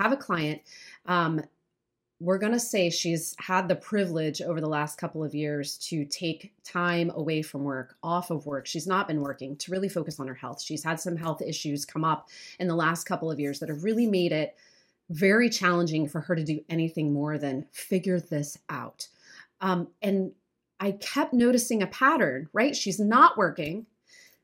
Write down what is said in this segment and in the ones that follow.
have a client. Um, we're going to say she's had the privilege over the last couple of years to take time away from work, off of work. She's not been working to really focus on her health. She's had some health issues come up in the last couple of years that have really made it very challenging for her to do anything more than figure this out. Um, and I kept noticing a pattern, right? She's not working.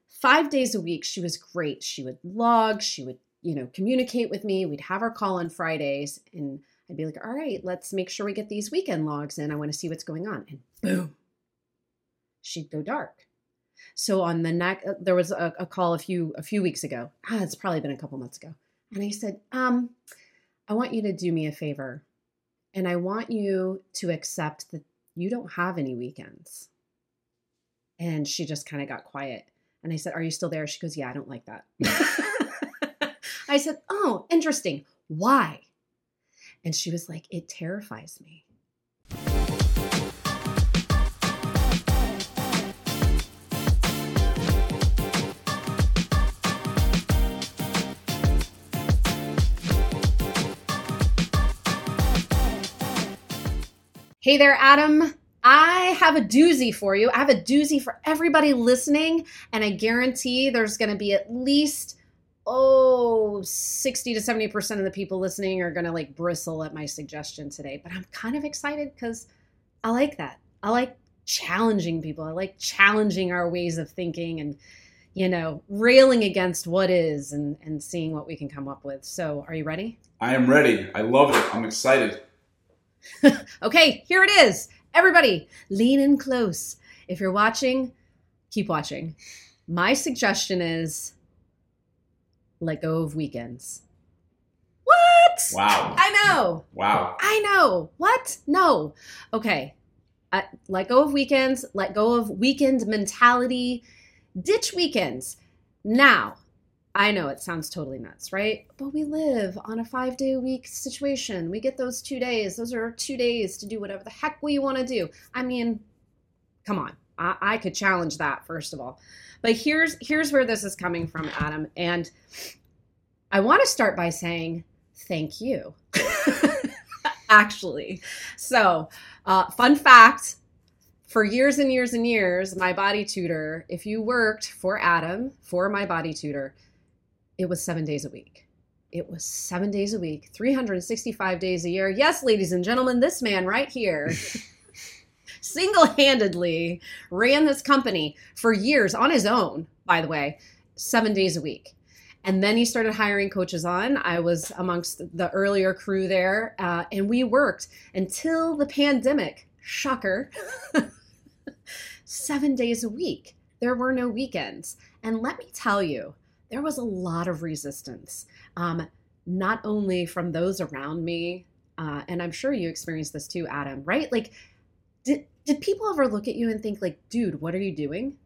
Five days a week, she was great. She would log, she would, you know, communicate with me. We'd have our call on Fridays and I'd be like, all right, let's make sure we get these weekend logs in. I want to see what's going on. And boom, she'd go dark. So on the next, uh, there was a, a, call a few a few weeks ago. Ah, it's probably been a couple months ago. And I said, um, I want you to do me a favor, and I want you to accept that you don't have any weekends. And she just kind of got quiet. And I said, Are you still there? She goes, Yeah, I don't like that. I said, Oh, interesting. Why? And she was like, It terrifies me. Hey there, Adam. I have a doozy for you. I have a doozy for everybody listening, and I guarantee there's going to be at least oh 60 to 70% of the people listening are going to like bristle at my suggestion today but i'm kind of excited because i like that. I like challenging people. I like challenging our ways of thinking and you know railing against what is and and seeing what we can come up with. So are you ready? I am ready. I love it. I'm excited. Okay here it is. Everybody lean in close. If you're watching keep watching. My suggestion is let go of weekends. What? Wow. I know. Wow. I know. What? No. Okay. Uh, let go of weekends. Let go of weekend mentality. Ditch weekends. Now, I know it sounds totally nuts, right? But we live on a five day a week situation. We get those two days. Those are two days to do whatever the heck we want to do. I mean, come on. I, I could challenge that, first of all. But here's here's where this is coming from, Adam. And I want to start by saying thank you. Actually. So, uh, fun fact for years and years and years, my body tutor, if you worked for Adam, for my body tutor, it was seven days a week. It was seven days a week, 365 days a year. Yes, ladies and gentlemen, this man right here single handedly ran this company for years on his own, by the way, seven days a week. And then he started hiring coaches on. I was amongst the earlier crew there, uh, and we worked until the pandemic. Shocker. Seven days a week. There were no weekends. And let me tell you, there was a lot of resistance, um, not only from those around me, uh, and I'm sure you experienced this too, Adam, right? Like, did, did people ever look at you and think like dude what are you doing?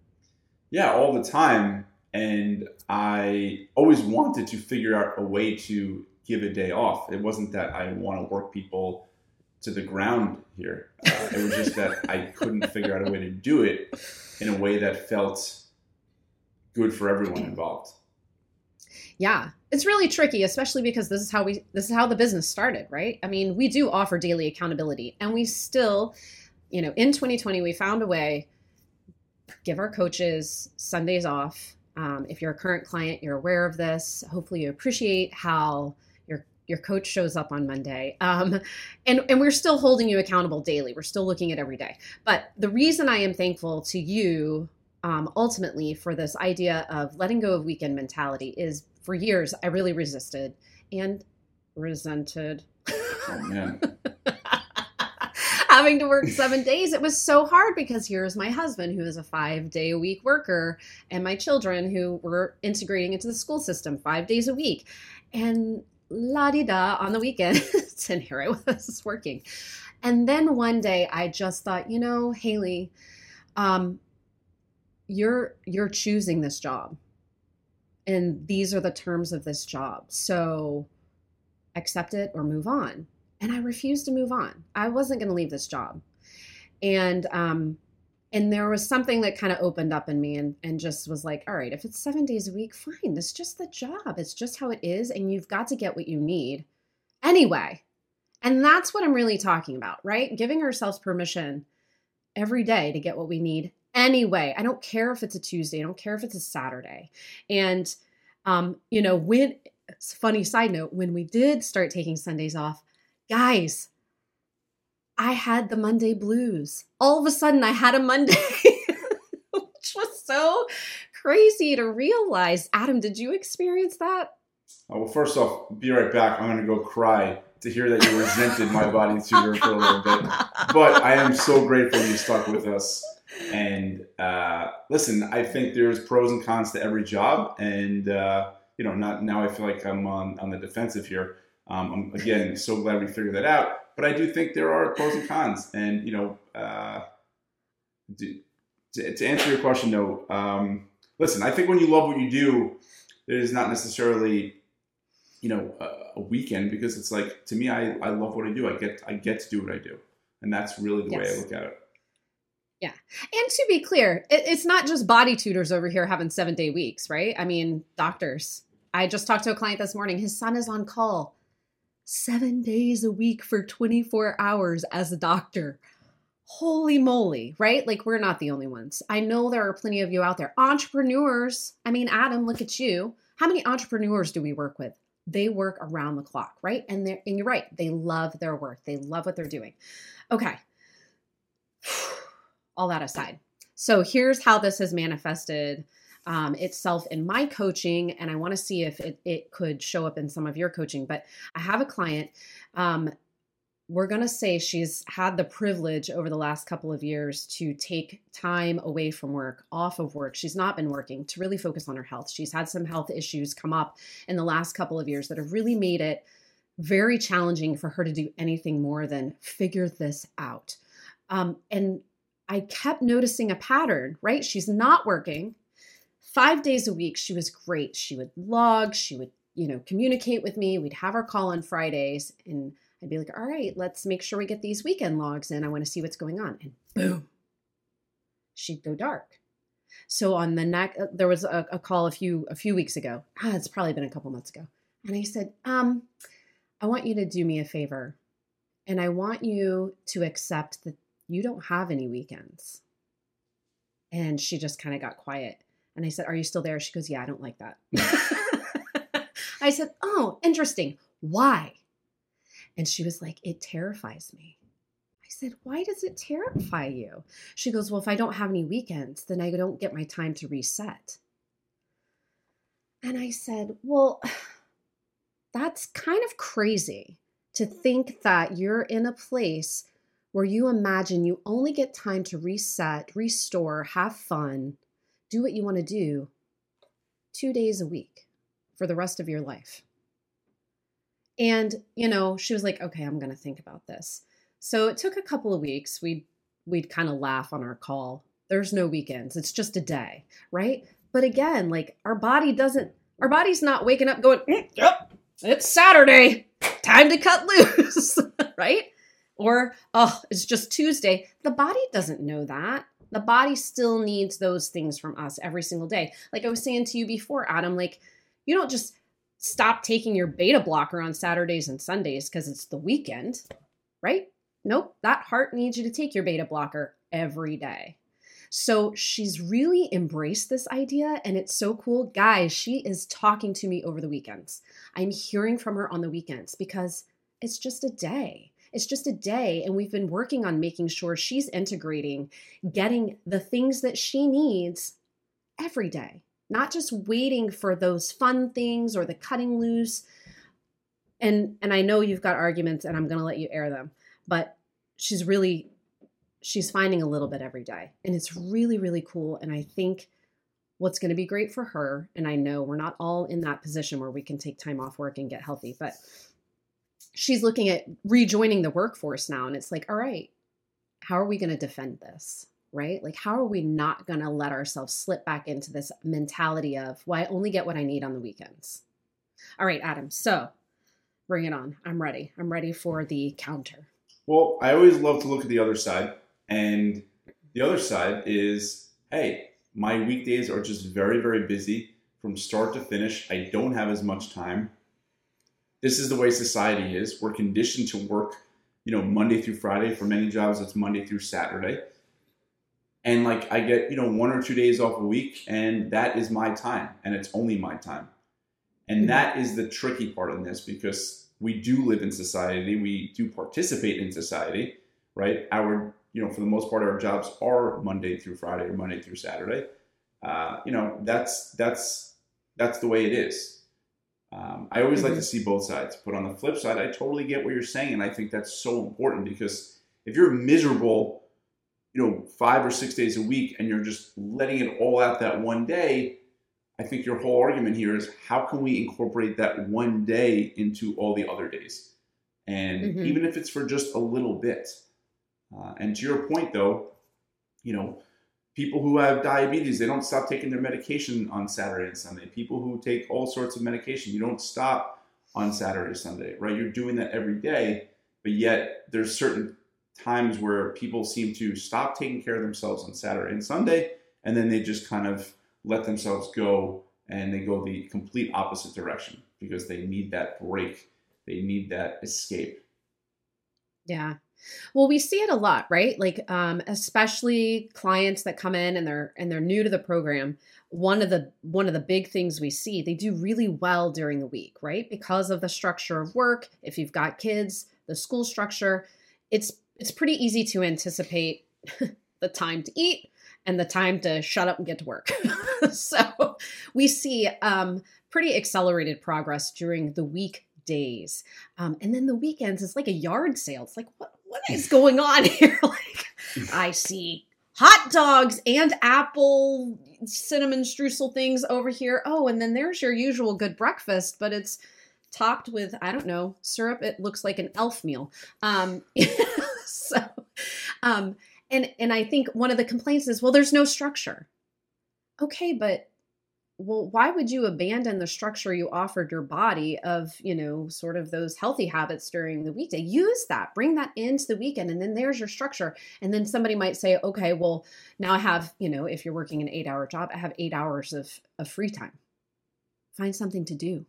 Yeah all the time. And i always wanted to figure out a way to give a day off. It wasn't that i want to work people to the ground here. Uh, it was just that i couldn't figure out a way to do it in a way that felt good for everyone involved. Yeah. It's really tricky especially because this is how we this is how the business started right? I mean we do offer daily accountability and we still you know, in 2020, we found a way give our coaches Sundays off. Um, if you're a current client, you're aware of this. Hopefully, you appreciate how your your coach shows up on Monday. Um, and and we're still holding you accountable daily. We're still looking at every day. But the reason I am thankful to you um, ultimately for this idea of letting go of weekend mentality is for years I really resisted and resented. Oh man. having to work seven days. It was so hard because here's my husband, who is a five day a week worker, and my children, who were integrating into the school system five days a week. And la di da on the weekends. and here I was working. And then one day I just thought, you know, Haley, um, you're you're choosing this job. And these are the terms of this job. So accept it or move on and I refused to move on. I wasn't going to leave this job. And um and there was something that kind of opened up in me and and just was like, all right, if it's 7 days a week, fine. It's just the job. It's just how it is and you've got to get what you need anyway. And that's what I'm really talking about, right? Giving ourselves permission every day to get what we need anyway. I don't care if it's a Tuesday, I don't care if it's a Saturday. And, um, you know, when, funny side note, when we did start taking Sundays off, guys, I had the Monday blues. All of a sudden, I had a Monday, which was so crazy to realize. Adam, did you experience that? Oh, well, first off, be right back. I'm going to go cry to hear that you resented my body tutor for a little bit. But I am so grateful you stuck with us. And uh, listen, I think there's pros and cons to every job. And, uh, you know, not now I feel like I'm on, on the defensive here. Um, I'm, again, so glad we figured that out. But I do think there are pros and cons. And, you know, uh, to, to, answer your question, though, um, listen, I think when you love what you do, it is not necessarily you know a, a, weekend because it's like to me I, I love what I do I get I get to do what I do and that's really the yes. way I look at it yeah and to be clear it, it's not just body tutors over here having seven day weeks right I mean doctors I just talked to a client this morning his son is on call seven days a week for 24 hours as a doctor holy moly, right? Like we're not the only ones. I know there are plenty of you out there. Entrepreneurs. I mean, Adam, look at you. How many entrepreneurs do we work with? they work around the clock, right? And they're and you're right, they love their work. They love what they're doing. Okay. All that aside. So here's how this has manifested um, itself in my coaching, and I want to see if it, it could show up in some of your coaching. But I have a client um, we're going to say she's had the privilege over the last couple of years to take time away from work, off of work. She's not been working to really focus on her health. She's had some health issues come up in the last couple of years that have really made it very challenging for her to do anything more than figure this out. Um, and I kept noticing a pattern, right? She's not working. Five days a week, she was great. She would log, she would, you know, communicate with me. We'd have our call on Fridays and I'd be like, all right, let's make sure we get these weekend logs in. I want to see what's going on. And boom, she'd go dark. So on the next, uh, there was a, a, call a few a few weeks ago. Ah, it's probably been a couple months ago. And I said, um, I want you to do me a favor, and I want you to accept that you don't have any weekends. And she just kind of got quiet. And I said, Are you still there? She goes, Yeah, I don't like that. I said, Oh, interesting. Why? And she was like, It terrifies me. I said, Why does it terrify you? She goes, Well, if I don't have any weekends, then I don't get my time to reset. And I said, Well, that's kind of crazy to think that you're in a place where you imagine you only get time to reset, restore, have fun, do what you want to do two days a week for the rest of your life. And, you know, she was like, okay, I'm going to think about this. So it took a couple of weeks. We'd, we'd kind of laugh on our call. There's no weekends. It's just a day, right? But again, like our body doesn't, our body's not waking up going, mm, yep, it's Saturday, time to cut loose, right? Or, oh, it's just Tuesday. The body doesn't know that. The body still needs those things from us every single day. Like I was saying to you before, Adam, like you don't just stop taking your beta blocker on Saturdays and Sundays because it's the weekend, right? Nope, that heart needs you to take your beta blocker every day. So she's really embraced this idea and it's so cool. Guys, she is talking to me over the weekends. I'm hearing from her on the weekends because it's just a day. It's just a day. And we've been working on making sure she's integrating, getting the things that she needs every day not just waiting for those fun things or the cutting loose. And and I know you've got arguments and I'm going to let you air them, but she's really she's finding a little bit every day and it's really really cool and I think what's going to be great for her and I know we're not all in that position where we can take time off work and get healthy, but she's looking at rejoining the workforce now and it's like, all right, how are we going to defend this? right? Like, how are we not going to let ourselves slip back into this mentality of, well, I only get what I need on the weekends? All right, Adam. So bring it on. I'm ready. I'm ready for the counter. Well, I always love to look at the other side. And the other side is, hey, my weekdays are just very, very busy from start to finish. I don't have as much time. This is the way society is. We're conditioned to work, you know, Monday through Friday. For many jobs, it's Monday through Saturday. And like I get, you know, one or two days off a week, and that is my time, and it's only my time. And mm-hmm. that is the tricky part in this because we do live in society, we do participate in society, right? Our, you know, for the most part, our jobs are Monday through Friday or Monday through Saturday. Uh, you know, that's that's that's the way it is. Um, I always mm-hmm. like to see both sides, but on the flip side, I totally get what you're saying, and I think that's so important because if you're miserable, you know, five or six days a week, and you're just letting it all out that one day, I think your whole argument here is how can we incorporate that one day into all the other days, and mm-hmm. even if it's for just a little bit. Uh, and to your point, though, you know, people who have diabetes they don't stop taking their medication on saturday and sunday. People who take all sorts of medication you don't stop on saturday sunday right? You're doing that every day but yet there's certain times where people seem to stop taking care of themselves on saturday and sunday and then they just kind of let themselves go and they go the complete opposite direction because they need that break. They need that escape. Yeah well, we see it a lot, right? Like um, especially clients that come in and they're and they're new to the program. One of the one of the big things we see, they do really well during the week, right? Because of the structure of work. If you've got kids, the school structure, it's it's pretty easy to anticipate the time to eat and the time to shut up and get to work. so we see um, pretty accelerated progress during the week days. Um, and then the weekends is like a yard sale. It's like, what, what is going on here? like, I see hot dogs and apple cinnamon streusel things over here. Oh, and then there's your usual good breakfast, but it's topped with I don't know syrup. It looks like an elf meal. Um, so, um, and and I think one of the complaints is, well, there's no structure. Okay, but well, why would you abandon the structure you offered your body of, you know, sort of those healthy habits during the weekday? Use that, bring that into the weekend, and then there's your structure. And then somebody might say, okay, well, now I have, you know, if you're working an eight hour job, I have eight hours of, of free time. Find something to do.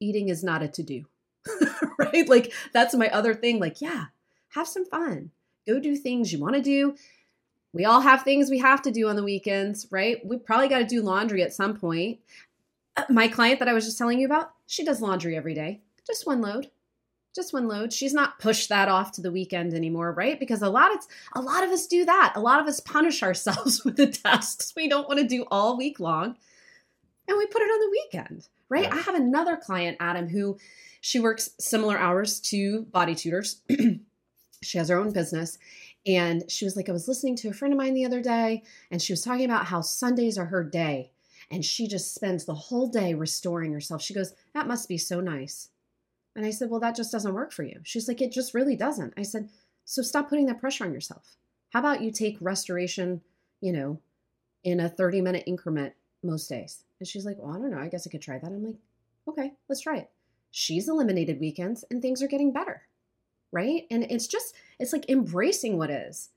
Eating is not a to do, right? Like, that's my other thing. Like, yeah, have some fun. Go do things you want to do we all have things we have to do on the weekends, right? We probably got to do laundry at some point. Uh, my client that I was just telling you about, she does laundry every day, just one load. Just one load. She's not pushed that off to the weekend anymore, right? Because a lot of a lot of us do that. A lot of us punish ourselves with the tasks we don't want to do all week long, and we put it on the weekend, right? Yeah. I have another client, Adam, who she works similar hours to body tutors. she has her own business and she was like, I was listening to a friend of mine the other day, and she was talking about how Sundays are her day. And she just spends the whole day restoring herself. She goes, That must be so nice. And I said, Well, that just doesn't work for you. She's like, It just really doesn't. I said, So stop putting that pressure on yourself. How about you take restoration, you know, in a 30 minute increment most days? And she's like, Well, I don't know. I guess I could try that. I'm like, Okay, let's try it. She's eliminated weekends and things are getting better right? And it's just, it's like embracing what is.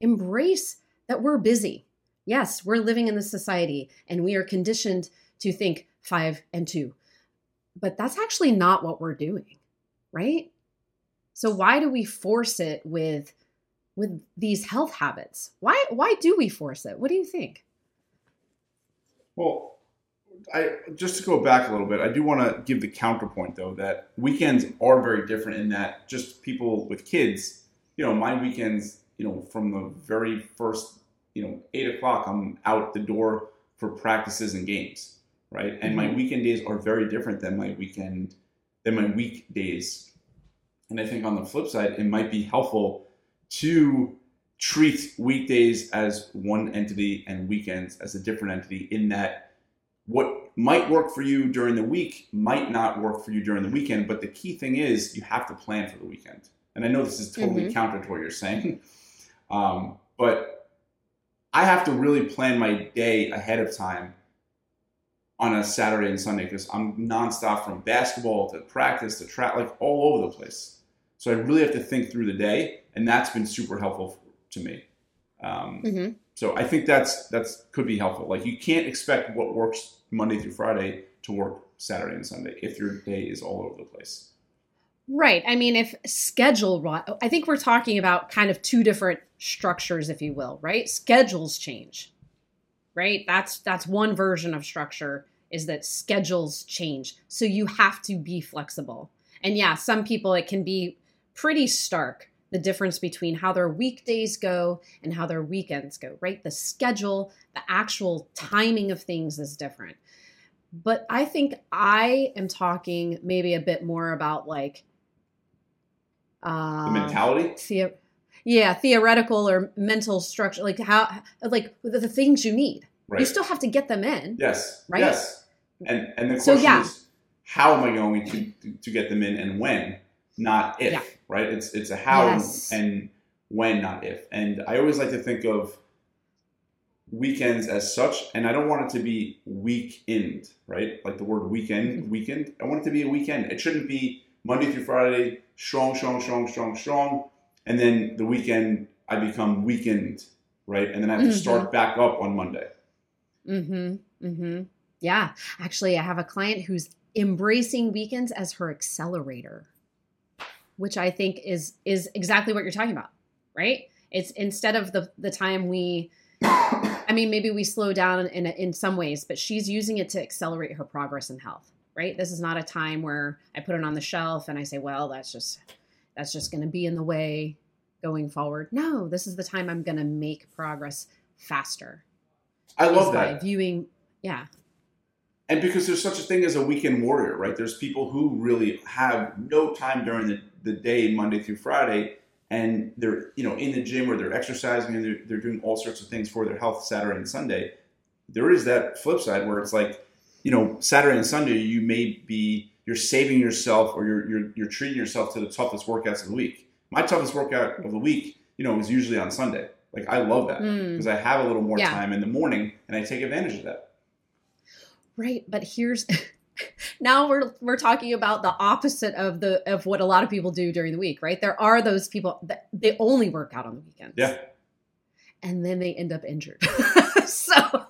Embrace that we're busy. Yes, we're living in this society and we are conditioned to think five and two. But that's actually not what we're doing, right? So why do we force it with with these health habits? Why why do we force it? What do you think? Well, I just to go back a little bit, I do want to give the counterpoint though that weekends are very different in that just people with kids, you know, my weekends, you know, from the very first, you know, eight o'clock, I'm out the door for practices and games, right? And my mm-hmm. weekend days are very different than my weekend than my weekdays. And I think on the flip side, it might be helpful to treat weekdays as one entity and weekends as a different entity in that what might work for you during the week might not work for you during the weekend. But the key thing is you have to plan for the weekend. And I know this is totally mm-hmm. counter to what you're saying, um, but I have to really plan my day ahead of time on a Saturday and Sunday because I'm nonstop from basketball to practice to track, like all over the place. So I really have to think through the day, and that's been super helpful to me. Um, mm-hmm. So I think that's that's could be helpful. Like you can't expect what works Monday through Friday to work Saturday and Sunday if your day is all over the place. Right. I mean, if schedule, I think we're talking about kind of two different structures, if you will, right? Schedules change, right? That's that's one version of structure is that schedules change, so you have to be flexible. And yeah, some people it can be pretty stark the difference between how their weekdays go and how their weekends go, right? The schedule, the actual timing of things is different. But I think I am talking maybe a bit more about like uh, the mentality. The, yeah, theoretical or mental structure, like how, like the, the things you need. Right. You still have to get them in. Yes. Right. Yes. And and the question so, yeah. is, how am I going to to get them in and when, not if. Yeah. Right. It's it's a how yes. and when, not if. And I always like to think of weekends as such, and I don't want it to be weekend, right? Like the word weekend, mm-hmm. weekend. I want it to be a weekend. It shouldn't be Monday through Friday, strong, strong, strong, strong, strong, and then the weekend I become weakened, right? And then I have to mm-hmm. start back up on Monday. Mm-hmm. Mm-hmm. Yeah. Actually, I have a client who's embracing weekends as her accelerator, which I think is is exactly what you're talking about, right? It's instead of the the time we I mean, maybe we slow down in in some ways, but she's using it to accelerate her progress in health. Right? This is not a time where I put it on the shelf and I say, "Well, that's just that's just going to be in the way going forward." No, this is the time I'm going to make progress faster. I love that viewing. Yeah. And because there's such a thing as a weekend warrior, right? There's people who really have no time during the, the day, Monday through Friday, and they're you know in the gym or they're exercising and they're, they're doing all sorts of things for their health Saturday and Sunday, there is that flip side where it's like, you know, Saturday and Sunday you may be you're saving yourself or you're you're, you're treating yourself to the toughest workouts of the week. My toughest workout of the week, you know, is usually on Sunday. Like I love that because mm. I have a little more yeah. time in the morning and I take advantage of that. Right, but here's now we're we're talking about the opposite of the of what a lot of people do during the week, right? There are those people that they only work out on the weekends. Yeah. And then they end up injured. so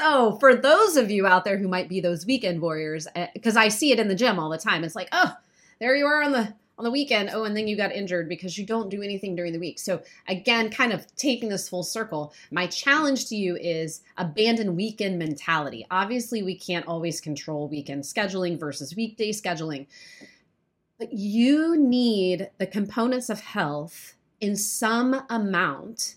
so for those of you out there who might be those weekend warriors because eh, I see it in the gym all the time. It's like, "Oh, there you are on the on the weekend, oh, and then you got injured because you don't do anything during the week. So, again, kind of taking this full circle, my challenge to you is abandon weekend mentality. Obviously, we can't always control weekend scheduling versus weekday scheduling, but you need the components of health in some amount,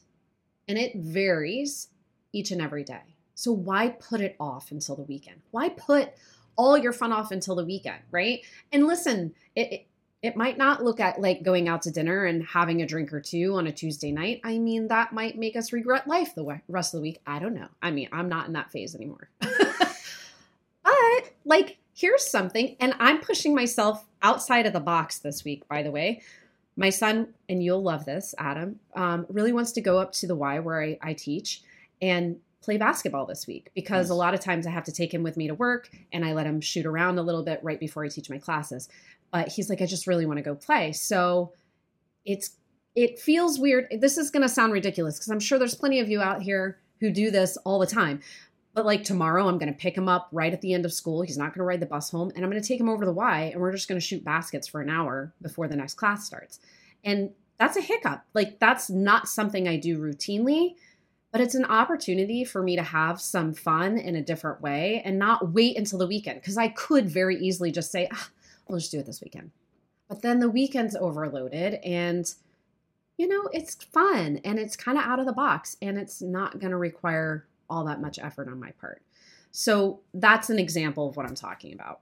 and it varies each and every day. So, why put it off until the weekend? Why put all your fun off until the weekend, right? And listen, it, it it might not look at like going out to dinner and having a drink or two on a Tuesday night. I mean, that might make us regret life the rest of the week. I don't know. I mean, I'm not in that phase anymore. but like, here's something, and I'm pushing myself outside of the box this week, by the way. My son, and you'll love this, Adam, um, really wants to go up to the Y where I, I teach and play basketball this week because a lot of times I have to take him with me to work and I let him shoot around a little bit right before I teach my classes but he's like, I just really want to go play. So it's it feels weird. This is going to sound ridiculous because I'm sure there's plenty of you out here who do this all the time. But like tomorrow, I'm going to pick him up right at the end of school. He's not going to ride the bus home, and I'm going to take him over to the Y, and we're just going to shoot baskets for an hour before the next class starts. And that's a hiccup. Like that's not something I do routinely, but it's an opportunity for me to have some fun in a different way and not wait until the weekend because I could very easily just say, ah, we'll just do it this weekend. But then the weekend's overloaded and you know, it's fun and it's kind of out of the box and it's not going to require all that much effort on my part. So that's an example of what I'm talking about.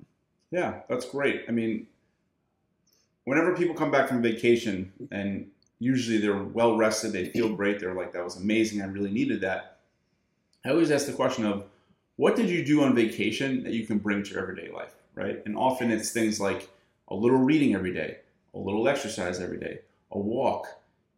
Yeah, that's great. I mean, whenever people come back from vacation and usually they're well rested, they feel great, they're like, that was amazing, I really needed that. I always ask the question of, what did you do on vacation that you can bring to your everyday life? right? And often it's things like a little reading every day, a little exercise every day, a walk,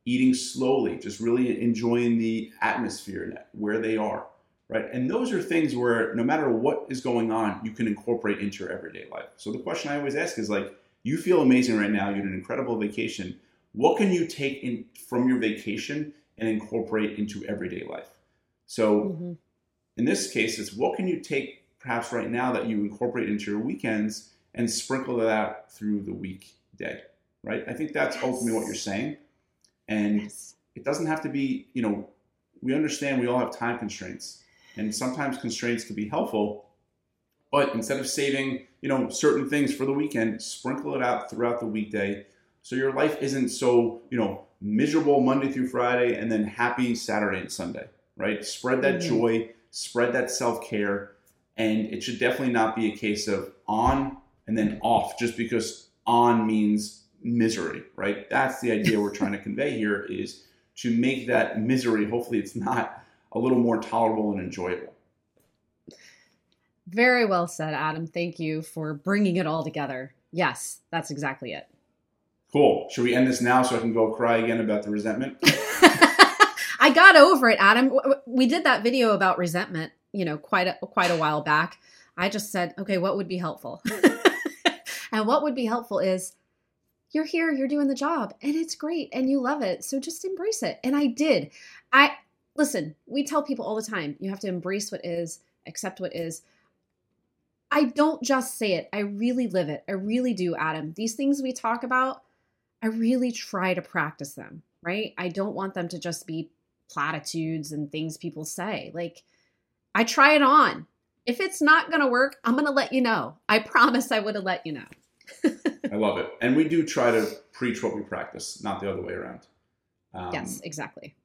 eating slowly, just really enjoying the atmosphere and where they are, right? And those are things where no matter what is going on, you can incorporate into your everyday life. So the question I always ask is like, you feel amazing right now, you had an incredible vacation. What can you take in from your vacation and incorporate into everyday life? So mm-hmm. in this case, it's what can you take perhaps right now that you incorporate into your weekends and sprinkle that through the weekday, right? I think that's Yes. ultimately what you're saying. And Yes. it doesn't have to be, you know, we understand we all have time constraints. And sometimes constraints can be helpful. But instead of saving, you know, certain things for the weekend, sprinkle it out throughout the weekday so your life isn't so, you know, miserable Monday through Friday and then happy Saturday and Sunday, right? Spread that Mhm. joy, spread that self-care, and it should definitely not be a case of on and then off just because on means misery, right? That's the idea we're trying to convey here is to make that misery, hopefully it's not a little more tolerable and enjoyable. Very well said, Adam. Thank you for bringing it all together. Yes, that's exactly it. Cool. Should we end this now so I can go cry again about the resentment? I got over it, Adam. We did that video about resentment, you know, quite a, quite a while back. I just said, okay, what would be helpful? and what would be helpful is you're here, you're doing the job, and it's great, and you love it. So just embrace it. And I did. I listen. We tell people all the time, you have to embrace what is, accept what is. I don't just say it. I really live it. I really do, Adam. These things we talk about, I really try to practice them, right? I don't want them to just be platitudes and things people say. Like, I try it on. If it's not going to work, I'm going to let you know. I promise I would have let you know. I love it. And we do try to preach what we practice, not the other way around. Um, yes, exactly.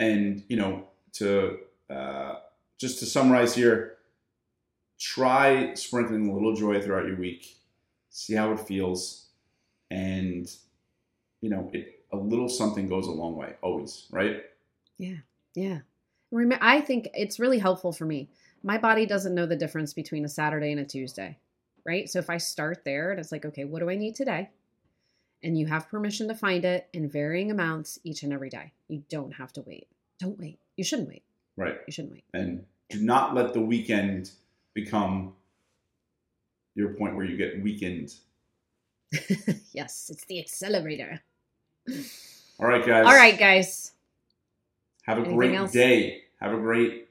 And, you know, to uh, just to summarize here, try sprinkling a little joy throughout your week. See how it feels. And, you know, it, a little something goes a long way, always, right? Yeah. Yeah. Rem- I think it's really helpful for me. My body doesn't know the difference between a Saturday and a Tuesday, right? So if I start there and it's like, okay, what do I need today? And you have permission to find it in varying amounts each and every day. You don't have to wait. Don't wait. You shouldn't wait. Right. You shouldn't wait. And do not let the weekend become your point where you get weakened. yes, it's the accelerator. All right, guys. All right, guys. Have a Anything great else? day. Have a great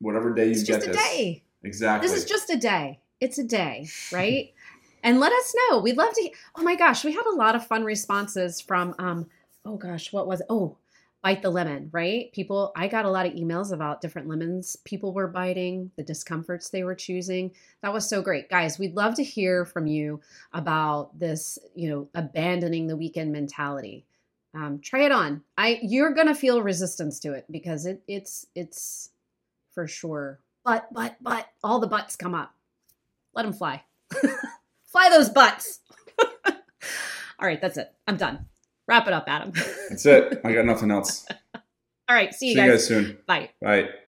whatever day you It's get just a this. day. Exactly. This is just a day. It's a day, right? and let us know. We'd love to. he- Oh my gosh, we had a lot of fun responses from. um Oh gosh, what was it? Oh, bite the lemon, right? People. I got a lot of emails about different lemons people were biting, the discomforts they were choosing. That was so great, guys. We'd love to hear from you about this. You know, abandoning the weekend mentality. Um, try it on. I you're gonna feel resistance to it because it it's it's for sure. But but but all the butts come up. Let them fly. fly those butts. all right, that's it. I'm done. Wrap it up, Adam. That's it. I got nothing else. all right, see you See you guys. guys soon. Bye. Bye.